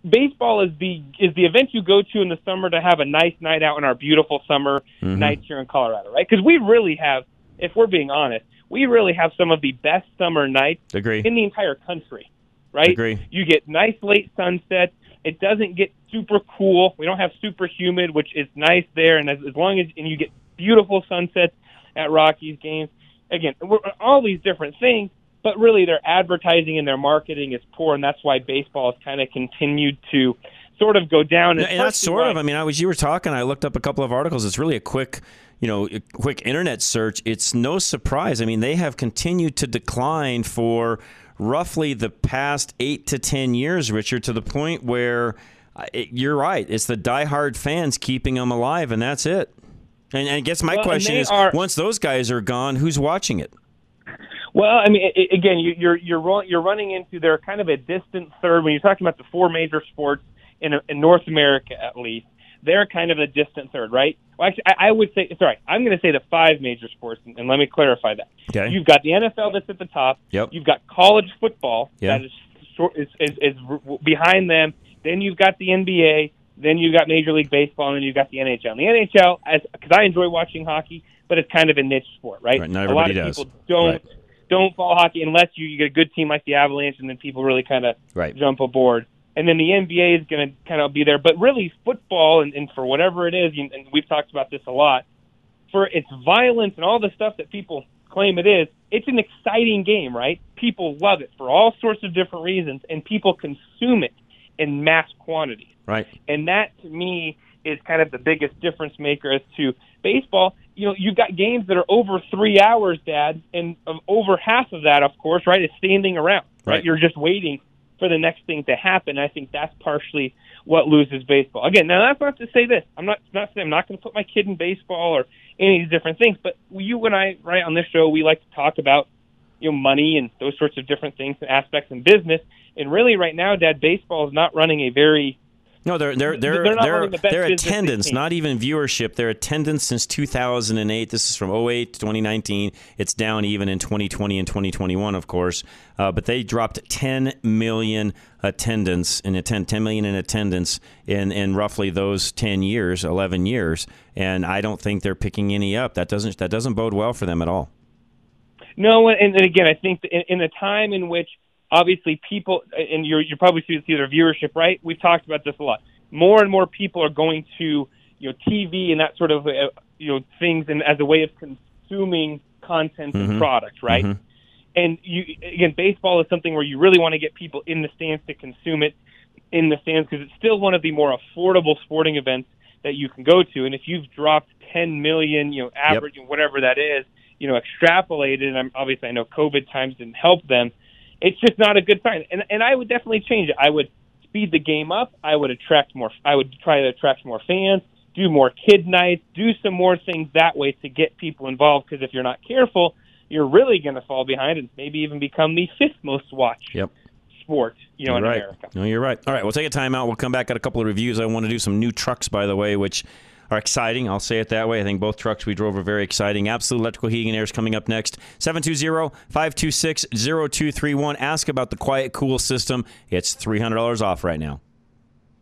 Speaker 14: Baseball is the is the event you go to in the summer to have a nice night out in our beautiful summer
Speaker 2: Mhm.
Speaker 14: nights here in Colorado, right? Because we really have, if we're being honest, we really have some of the best summer nights
Speaker 2: Agree.
Speaker 14: in the entire country, right?
Speaker 2: Agree.
Speaker 14: You get nice late sunsets. It doesn't get super cool. We don't have super humid, which is nice there. And as, as long as and you get beautiful sunsets at Rockies games. Again, we're, all these different things, but really their advertising and their marketing is poor, and that's why baseball has kind of continued to sort of go down.
Speaker 2: And, that's sort of. I mean, I was you were talking. I looked up a couple of articles. It's really a quick, you know, a quick internet search. It's no surprise. I mean, they have continued to decline for roughly the past eight to ten years, Richard, to the point where uh, it, you're right. It's the diehard fans keeping them alive, and that's it. And, and I guess my
Speaker 14: Well,
Speaker 2: question is:
Speaker 14: are-
Speaker 2: once those guys are gone, who's watching it?
Speaker 14: Well, I mean, i i- again, you, you're you're run- you're running into they're kind of a distant third when you're talking about the four major sports in, in North America, at least. They're kind of a distant third, right? Well, actually, I, I would say sorry. I'm going to say the five major sports, and, and let me clarify that.
Speaker 2: Okay.
Speaker 14: You've got the NFL that's at the top.
Speaker 2: Yep.
Speaker 14: You've got college football
Speaker 2: Yeah.
Speaker 14: that is, short, is, is is behind them. Then you've got the NBA. Then you've got Major League Baseball, and then you've got the NHL. And the NHL, as because I enjoy watching hockey, but it's kind of a niche sport, right?
Speaker 2: Right, not
Speaker 14: a lot of
Speaker 2: everybody does.
Speaker 14: people don't
Speaker 2: Right.
Speaker 14: don't follow hockey unless you, you get a good team like the Avalanche, and then people really kind of
Speaker 2: Right.
Speaker 14: jump aboard. And then the NBA is going to kind of be there, but really football, and, and for whatever it is, and we've talked about this a lot, for its violence and all the stuff that people claim it is, it's an exciting game, right? People love it for all sorts of different reasons, and people consume it in mass quantities.
Speaker 2: Right.
Speaker 14: And that to me is kind of the biggest difference maker as to baseball. You know, you've got games that are over three hours, Dad, and um, over half of that, of course, right, is standing around. Right.
Speaker 2: Right.
Speaker 14: You're just waiting for the next thing to happen. I think that's partially what loses baseball. Again, now that's not to say this. I'm not not saying I'm not going to put my kid in baseball or any of these different things. But you and I, right on this show, we like to talk about you know money and those sorts of different things and aspects in business. And really, right now, Dad, baseball is not running a very
Speaker 2: No, they're they're
Speaker 14: They're
Speaker 2: they're they're, their attendance, not even viewership. Their attendance since 2008. This is from 08 to 2019. It's down even in 2020 and 2021, of course. Uh, but they dropped 10 million attendance in attend 10 million in attendance in in roughly those 10 years, 11 years. And I don't think they're picking any up. That doesn't that doesn't bode well for them at all.
Speaker 14: No, and, and again, I think in, in a time in which obviously people, and you're you're probably see their viewership, right? We've talked about this a lot. More and more people are going to you know TV and that sort of uh, you know things, and as a way of consuming content
Speaker 2: Mhm.
Speaker 14: and product, right?
Speaker 2: Mhm.
Speaker 14: And you again, baseball is something where you really want to get people in the stands to consume it in the stands because it's still one of the more affordable sporting events that you can go to. And if you've dropped 10 million, you know, average, whatever that is, you know, extrapolated, and I'm, obviously I know COVID times didn't help them, it's just not a good sign. And, and I would definitely change it. I would speed the game up. I would attract more, I would try to attract more fans, do more kid nights, do some more things that way to get people involved. Because if you're not careful, you're really going to fall behind and maybe even become the fifth most watched
Speaker 2: Yep.
Speaker 14: sport, you know,
Speaker 2: You're
Speaker 14: in
Speaker 2: right.
Speaker 14: America.
Speaker 2: No, you're right. All right, we'll take a time out. We'll come back at a couple of reviews. I want to do some new trucks, by the way, which are exciting. I'll say it that way. I think both trucks we drove are very exciting. Absolute Electrical Heating and Air is coming up next. 720-526-0231. Ask about the Quiet Cool system. It's $300 off right now.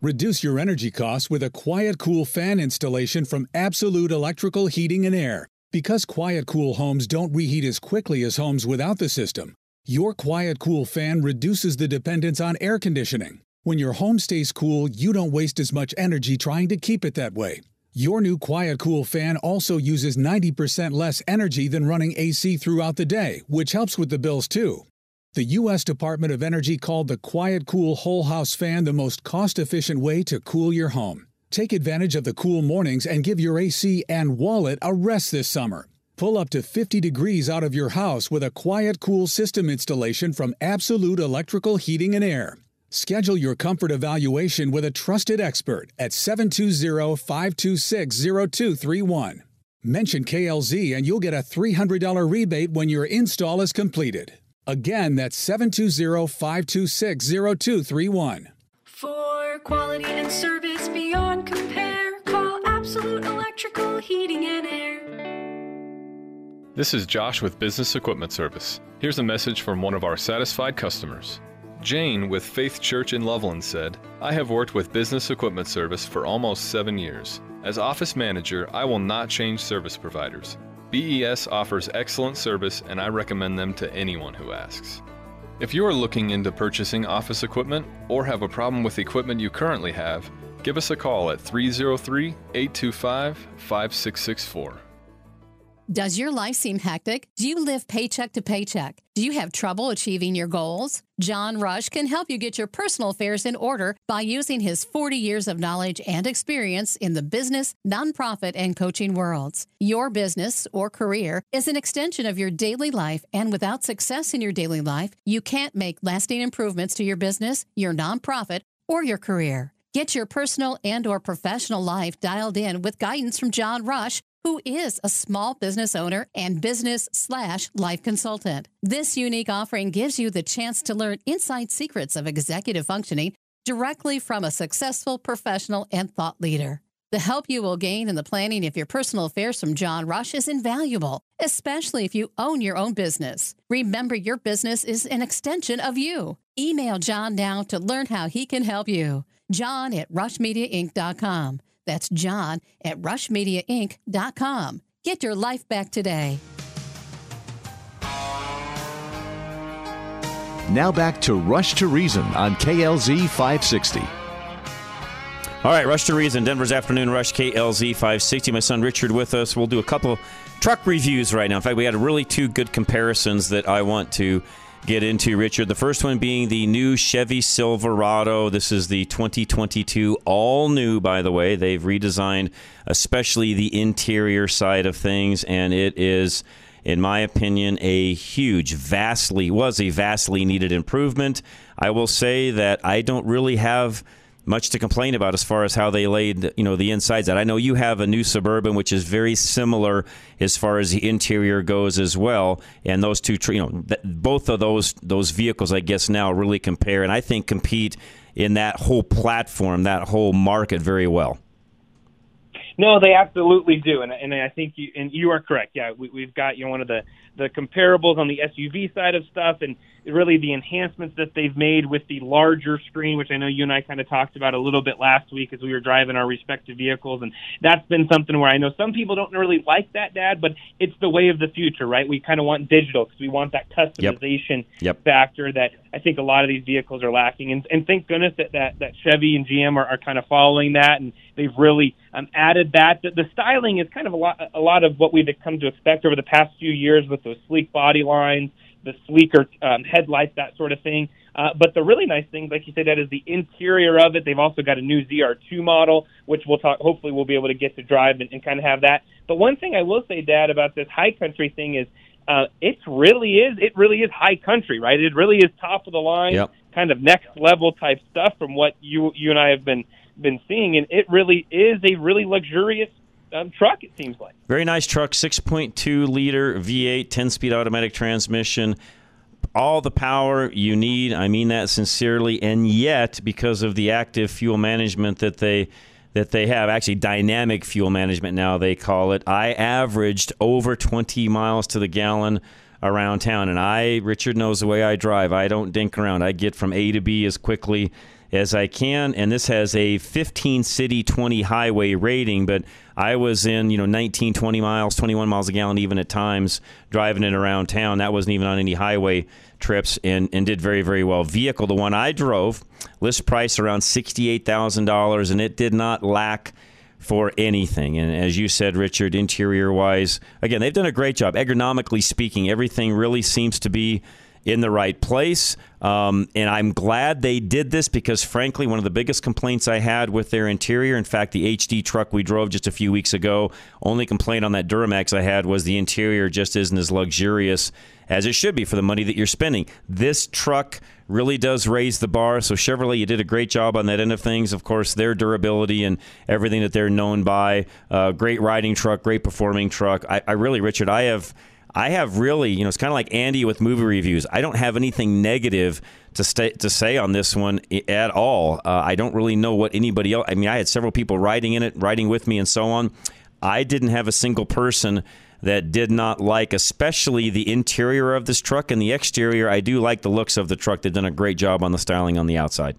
Speaker 15: Reduce your energy costs with a Quiet Cool fan installation from Absolute Electrical Heating and Air. Because Quiet Cool homes don't reheat as quickly as homes without the system, your Quiet Cool fan reduces the dependence on air conditioning. When your home stays cool, you don't waste as much energy trying to keep it that way. Your new Quiet Cool fan also uses 90% less energy than running AC throughout the day, which helps with the bills too. The U.S. Department of Energy called the Quiet Cool Whole House fan the most cost efficient way to cool your home. Take advantage of the cool mornings and give your AC and wallet a rest this summer. Pull up to 50 degrees out of your house with a Quiet Cool system installation from Absolute Electrical Heating and Air. Schedule your comfort evaluation with a trusted expert at 720 526 0231. Mention KLZ and you'll get a $300 rebate when your install is completed. Again, that's 720 526 0231.
Speaker 16: For quality and service beyond compare, call Absolute Electrical Heating and Air.
Speaker 17: This is Josh with Business Equipment Service. Here's a message from one of our satisfied customers. Jane with Faith Church in Loveland said, I have worked with Business Equipment Service for almost seven years. As office manager, I will not change service providers. BES offers excellent service and I recommend them to anyone who asks. If you are looking into purchasing office equipment or have a problem with equipment you currently have, give us a call at 303 825 5664.
Speaker 18: Does your life seem hectic? Do you live paycheck to paycheck? Do you have trouble achieving your goals? John Rush can help you get your personal affairs in order by using his 40 years of knowledge and experience in the business, nonprofit, and coaching worlds. Your business or career is an extension of your daily life, and without success in your daily life, you can't make lasting improvements to your business, your nonprofit, or your career. Get your personal and or professional life dialed in with guidance from John Rush who is a small business owner and business slash life consultant. This unique offering gives you the chance to learn inside secrets of executive functioning directly from a successful professional and thought leader. The help you will gain in the planning of your personal affairs from John Rush is invaluable, especially if you own your own business. Remember, your business is an extension of you. Email John now to learn how he can help you. John at rushmediainc.com. That's John at rushmediainc.com. Get your life back today.
Speaker 8: Now back to Rush to Reason on KLZ 560.
Speaker 2: All right, Rush to Reason, Denver's Afternoon Rush, KLZ 560. My son Richard with us. We'll do a couple truck reviews right now. In fact, we had really two good comparisons that I want to get into, Richard. The first one being the new Chevy Silverado. This is the 2022, all new, by the way. They've redesigned especially the interior side of things, and it is, in my opinion, a huge, vastly, was a vastly needed improvement. I will say that I don't really have much to complain about as far as how they laid you know the insides out. I know you have a new Suburban which is very similar as far as the interior goes as well, and those two you know th- both of those those vehicles I guess now really compare and I think compete in that whole platform, that whole market very well.
Speaker 14: No, they absolutely do, and and I think you and you are correct. Yeah, we, we've got you know one of the the comparables on the SUV side of stuff, and really the enhancements that they've made with the larger screen, which I know you and I kind of talked about a little bit last week as we were driving our respective vehicles. And that's been something where I know some people don't really like that, Dad, but it's the way of the future, right? We kind of want digital because we want that customization
Speaker 2: Yep.
Speaker 14: factor that I think a lot of these vehicles are lacking. And, and thank goodness that, that, that Chevy and GM are, are kind of following that and they've really um, added that. The, the styling is kind of a lot, a lot of what we've come to expect over the past few years with those sleek body lines, the sleeker um, headlights, that sort of thing. Uh, but the really nice thing, like you said, that is the interior of it. They've also got a new ZR2 model, which we'll talk. Hopefully, we'll be able to get to drive and, and kind of have that. But one thing I will say, Dad, about this high country thing is, uh, it really is. It really is high country, right? It really is top of the line,
Speaker 2: Yep.
Speaker 14: kind of next level type stuff from what you you and I have been been seeing, and it really is a really luxurious um, truck. It seems like.
Speaker 2: Very nice truck, 6.2 liter V8, 10 speed automatic transmission. All the power you need. I mean that sincerely. And yet, because of the active fuel management that they that they have, actually dynamic fuel management now they call it, I averaged over 20 miles to the gallon around town. And I, Richard knows the way I drive. I don't dink around. I get from A to B as quickly as I can. And this has a 15 city, 20 highway rating, but I was in, you know, 19, 20 miles, 21 miles a gallon, even at times, driving it around town. That wasn't even on any highway trips and, and did very, very well. Vehicle, the one I drove, list price around $68,000, and it did not lack for anything. And as you said, Richard, interior wise, again, they've done a great job. Ergonomically speaking, everything really seems to be in the right place. Um, and I'm glad they did this because, frankly, one of the biggest complaints I had with their interior, in fact, the HD truck we drove just a few weeks ago, only complaint on that Duramax I had was the interior just isn't as luxurious as it should be for the money that you're spending. This truck really does raise the bar. So Chevrolet, you did a great job on that end of things. Of course, their durability and everything that they're known by. Uh, great riding truck, great performing truck. I, I really, Richard, I have. I have really, you know, it's kind of like Andy with movie reviews. I don't have anything negative to stay, to say on this one at all. Uh, I don't really know what anybody else. I mean, I had several people writing in it, writing with me, and so on. I didn't have a single person that did not like, especially the interior of this truck and the exterior. I do like the looks of the truck. They've done a great job on the styling on the outside.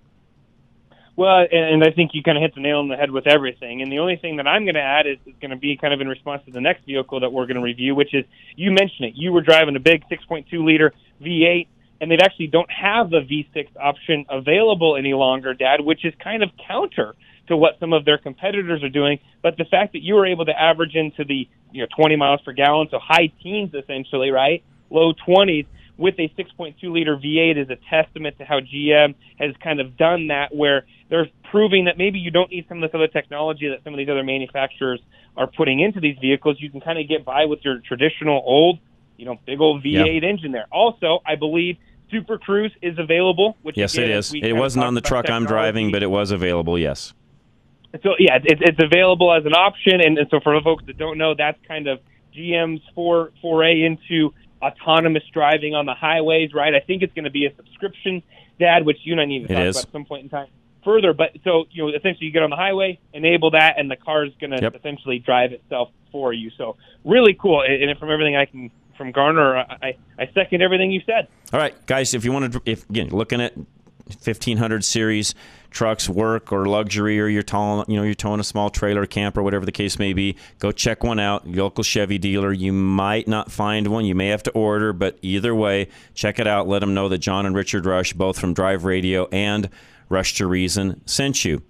Speaker 14: Well, and, I think you kind of hit the nail on the head with everything. And the only thing that I'm going to add is, is going to be kind of in response to the next vehicle that we're going to review, which is you mentioned it. You were driving a big 6.2 liter V8, and they actually don't have the V6 option available any longer, Dad, which is kind of counter to what some of their competitors are doing. But the fact that you were able to average into the you know 20 miles per gallon, so high teens essentially, right, low 20s with a 6.2 liter V8 is a testament to how GM has kind of done that, where they're proving that maybe you don't need some of this other technology that some of these other manufacturers are putting into these vehicles. You can kind of get by with your traditional old, you know, big old V8 engine there. Also, I believe Super Cruise is available. Which
Speaker 2: Yes,
Speaker 14: again,
Speaker 2: it is. It wasn't on the truck I'm driving, but it was available. Yes.
Speaker 14: so yeah, it, it's available as an option, and, and so for the folks that don't know, that's kind of GM's for, foray into autonomous driving on the highways, right? I think it's going to be a subscription, Dad, which you and I need to
Speaker 2: It
Speaker 14: talk
Speaker 2: is.
Speaker 14: about at some point in time further. But so you know, essentially, you get on the highway, enable that, and the car is going to
Speaker 2: Yep.
Speaker 14: essentially drive itself for you. So really cool, and, from everything I can from Garner, I, I I second everything you said.
Speaker 2: All right, guys, if you want to, if again, looking at 1500 series trucks, work or luxury, or you're towing, you know, you're towing a small trailer, camper, whatever the case may be, go check one out. Your local Chevy dealer. You might not find one. You may have to order, but either way, check it out. Let them know that John and Richard Rush, both from Drive Radio and Rush to Reason, sent you.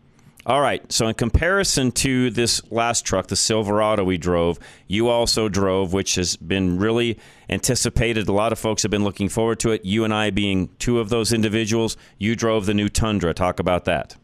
Speaker 2: All right. So, in comparison to this last truck, the Silverado we drove, you also drove, which has been really anticipated. A lot of folks have been looking forward to it. You and I being two of those individuals. You drove the new Tundra. Talk about that.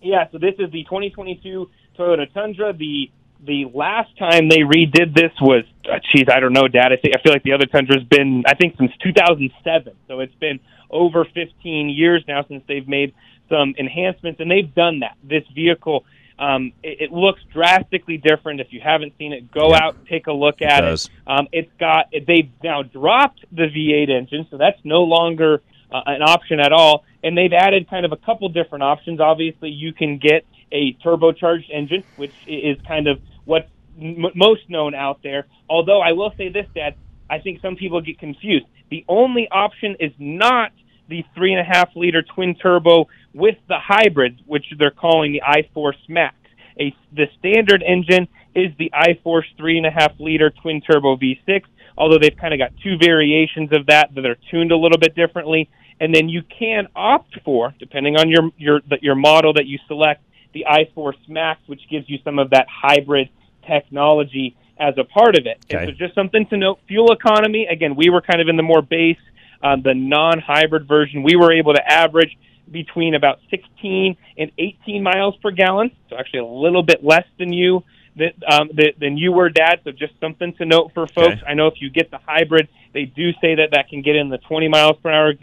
Speaker 14: Yeah, so this is the 2022 Toyota Tundra. The the last time they redid this was, uh, geez, I don't know, Dad. I think I feel like the other Tundra's been, I think, since 2007. So it's been over 15 years now since they've made some enhancements, and they've done that. This vehicle, um, it, it looks drastically different. If you haven't seen it, go out, take a look at
Speaker 2: does.
Speaker 14: it. Um, it's got they've now dropped the V8 engine, so that's no longer uh, an option at all. And they've added kind of a couple different options. Obviously, you can get a turbocharged engine, which is kind of what's m- most known out there. Although I will say this, Dad, I think some people get confused. The only option is not the three and a half liter twin turbo with the hybrid, which they're calling the iForce Max. A, the standard engine is the iForce three and a half liter twin turbo V6, although they've kind of got two variations of that that are tuned a little bit differently. And then you can opt for, depending on your your your model that you select, the iForce Max, which gives you some of that hybrid technology as a part of it.
Speaker 2: Okay.
Speaker 14: And so just something to note, fuel economy, again, we were kind of in the more base, uh, the non-hybrid version. We were able to average between about 16 and 18 miles per gallon, so actually a little bit less than you that, um, that, than you were, Dad. So just something to note for folks.
Speaker 2: Okay.
Speaker 14: I know if you get the hybrid, they do say that that can get in the 20 miles per hour,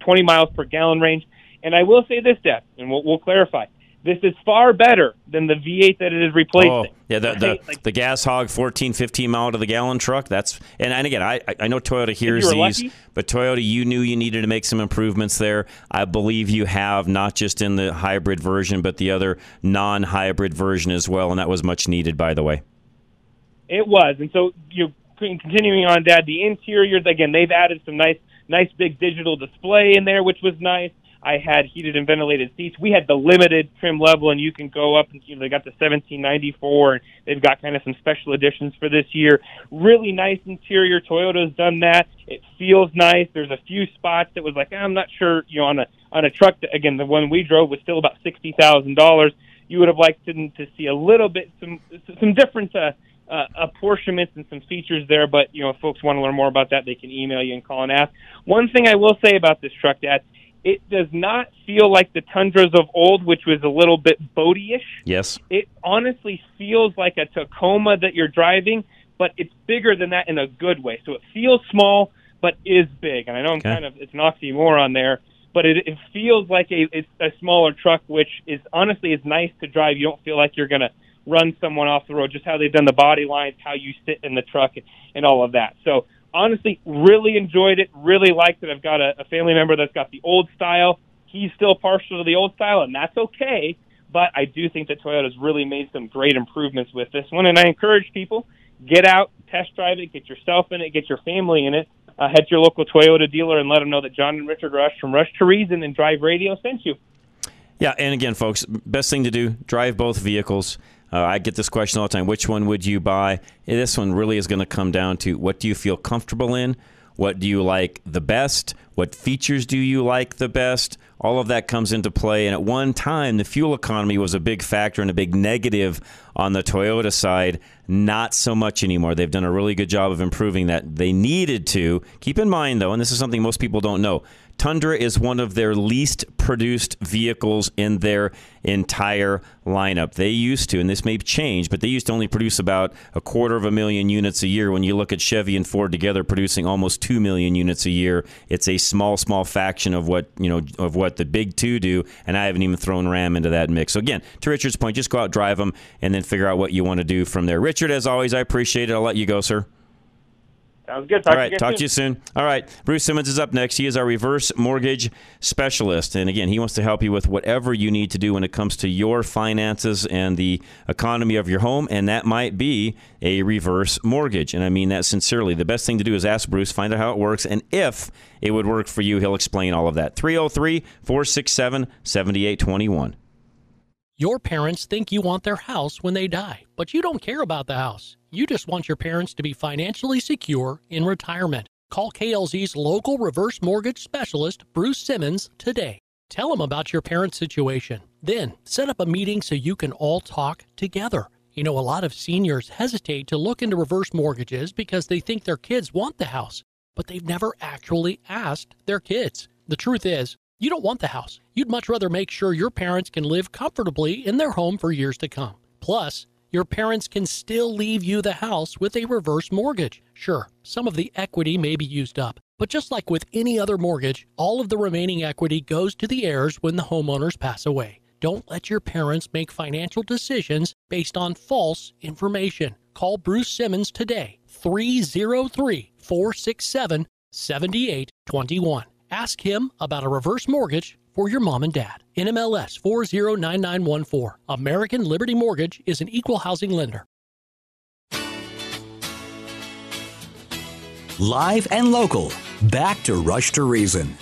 Speaker 14: 20 miles per gallon range. And I will say this, Dad, and we'll, we'll clarify. This is far better than the V8 that it is replacing.
Speaker 2: Oh, yeah, the, the, the gas hog 14, 15 mile to the gallon truck. That's and, and again, I I know Toyota hears these,
Speaker 14: lucky.
Speaker 2: but Toyota, you knew you needed to make some improvements there. I believe you have not just in the hybrid version, but the other non-hybrid version as well, and that was much needed, by the way.
Speaker 14: It was, and so you continuing on, Dad. The interiors again, they've added some nice, nice big digital display in there, which was nice. I had heated and ventilated seats. We had the limited trim level, and you can go up and you know, they got the 1794, and they've got kind of some special editions for this year. Really nice interior. Toyota's done that. It feels nice. There's a few spots that was like I'm not sure. You know, on a on a truck that again the one we drove was still about sixty thousand dollars. You would have liked to, to see a little bit some some different. Uh, uh, apportionments and some features there. But you know, if folks want to learn more about that, they can email you and call and ask. One thing I will say about this truck, Dad, it does not feel like the Tundras of old, which was a little bit boaty-ish.
Speaker 2: Yes.
Speaker 14: It honestly feels like a Tacoma that you're driving, but it's bigger than that in a good way. So it feels small, but is big. And I know I'm
Speaker 2: Okay.
Speaker 14: kind of it's an oxymoron there, but it, it feels like a it's a smaller truck, which is honestly is nice to drive. You don't feel like you're gonna run someone off the road. Just how they've done the body lines, how you sit in the truck, and all of that. So honestly, really enjoyed it. Really liked it. I've got a, a family member that's got the old style. He's still partial to the old style, and that's okay. But I do think that Toyota's really made some great improvements with this one, and I encourage people get out, test drive it, get yourself in it, get your family in it. Uh, head to your local Toyota dealer and let them know that John and Richard Rush from Rush to Reason and Drive Radio sent you.
Speaker 2: Yeah, and again, folks, best thing to do: drive both vehicles. Uh, I get this question all the time: Which one would you buy? This one really is going to come down to what do you feel comfortable in, what do you like the best, what features do you like the best. All of that comes into play. And at one time, the fuel economy was a big factor and a big negative on the Toyota side. Not so much anymore. They've done a really good job of improving that. They needed to. Keep in mind, though, and this is something most people don't know Tundra is one of their least produced vehicles in their entire lineup. They used to, and this may change, but they used to only produce about a quarter of a million units a year. When you look at Chevy and Ford together producing almost 2 million units a year, it's a small, small faction of what, you know, of what the big two do, and I haven't even thrown Ram into that mix. So again, to Richard's point, just go out, drive them, and then figure out what you want to do from there. Richard, as always, I appreciate it. I'll let you go, sir.
Speaker 14: Sounds good. Talk
Speaker 2: All right,
Speaker 14: to
Speaker 2: talk
Speaker 14: guys
Speaker 2: to you
Speaker 14: soon.
Speaker 2: soon. All right, Bruce Simmons is up next. He is our reverse mortgage specialist, and again, he wants to help you with whatever you need to do when it comes to your finances and the economy of your home, and that might be a reverse mortgage. And I mean that sincerely. The best thing to do is ask Bruce, find out how it works, and if it would work for you, he'll explain all of that. 303 467 7821.
Speaker 19: Your parents think you want their house when they die, but you don't care about the house. You just want your parents to be financially secure in retirement. Call KLZ's local reverse mortgage specialist, Bruce Simmons, today. Tell him about your parents' situation. Then set up a meeting so you can all talk together. You know, a lot of seniors hesitate to look into reverse mortgages because they think their kids want the house, but they've never actually asked their kids. The truth is, you don't want the house. You'd much rather make sure your parents can live comfortably in their home for years to come. Plus, your parents can still leave you the house with a reverse mortgage. Sure, some of the equity may be used up, but just like with any other mortgage, all of the remaining equity goes to the heirs when the homeowners pass away. Don't let your parents make financial decisions based on false information. Call Bruce Simmons today, 303 467 7821. Ask him about a reverse mortgage for your mom and dad. NMLS 409914. American Liberty Mortgage is an equal housing lender.
Speaker 13: Live and local. back to Rush to Reason.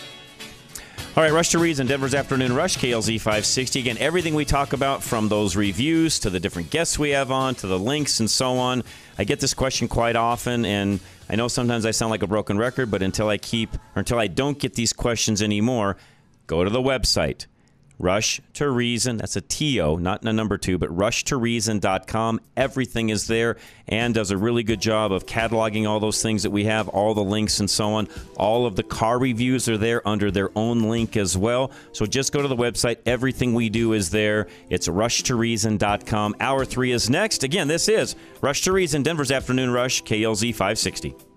Speaker 2: All right, Rush to Reason, Denver's Afternoon Rush, KLZ 560. Again, everything we talk about from those reviews to the different guests we have on to the links and so on. I get this question quite often, and I know sometimes I sound like a broken record, but until I keep or until I don't get these questions anymore, go to the website. Rush to Reason. That's a T-O, not a number two, but rushtoreason.com. Everything is there and does a really good job of cataloging all those things that we have, all the links and so on. All of the car reviews are there under their own link as well. So just go to the website. Everything we do is there. It's rushtoreason.com. Hour three is next. Again, this is Rush to Reason, Denver's Afternoon Rush, KLZ 560.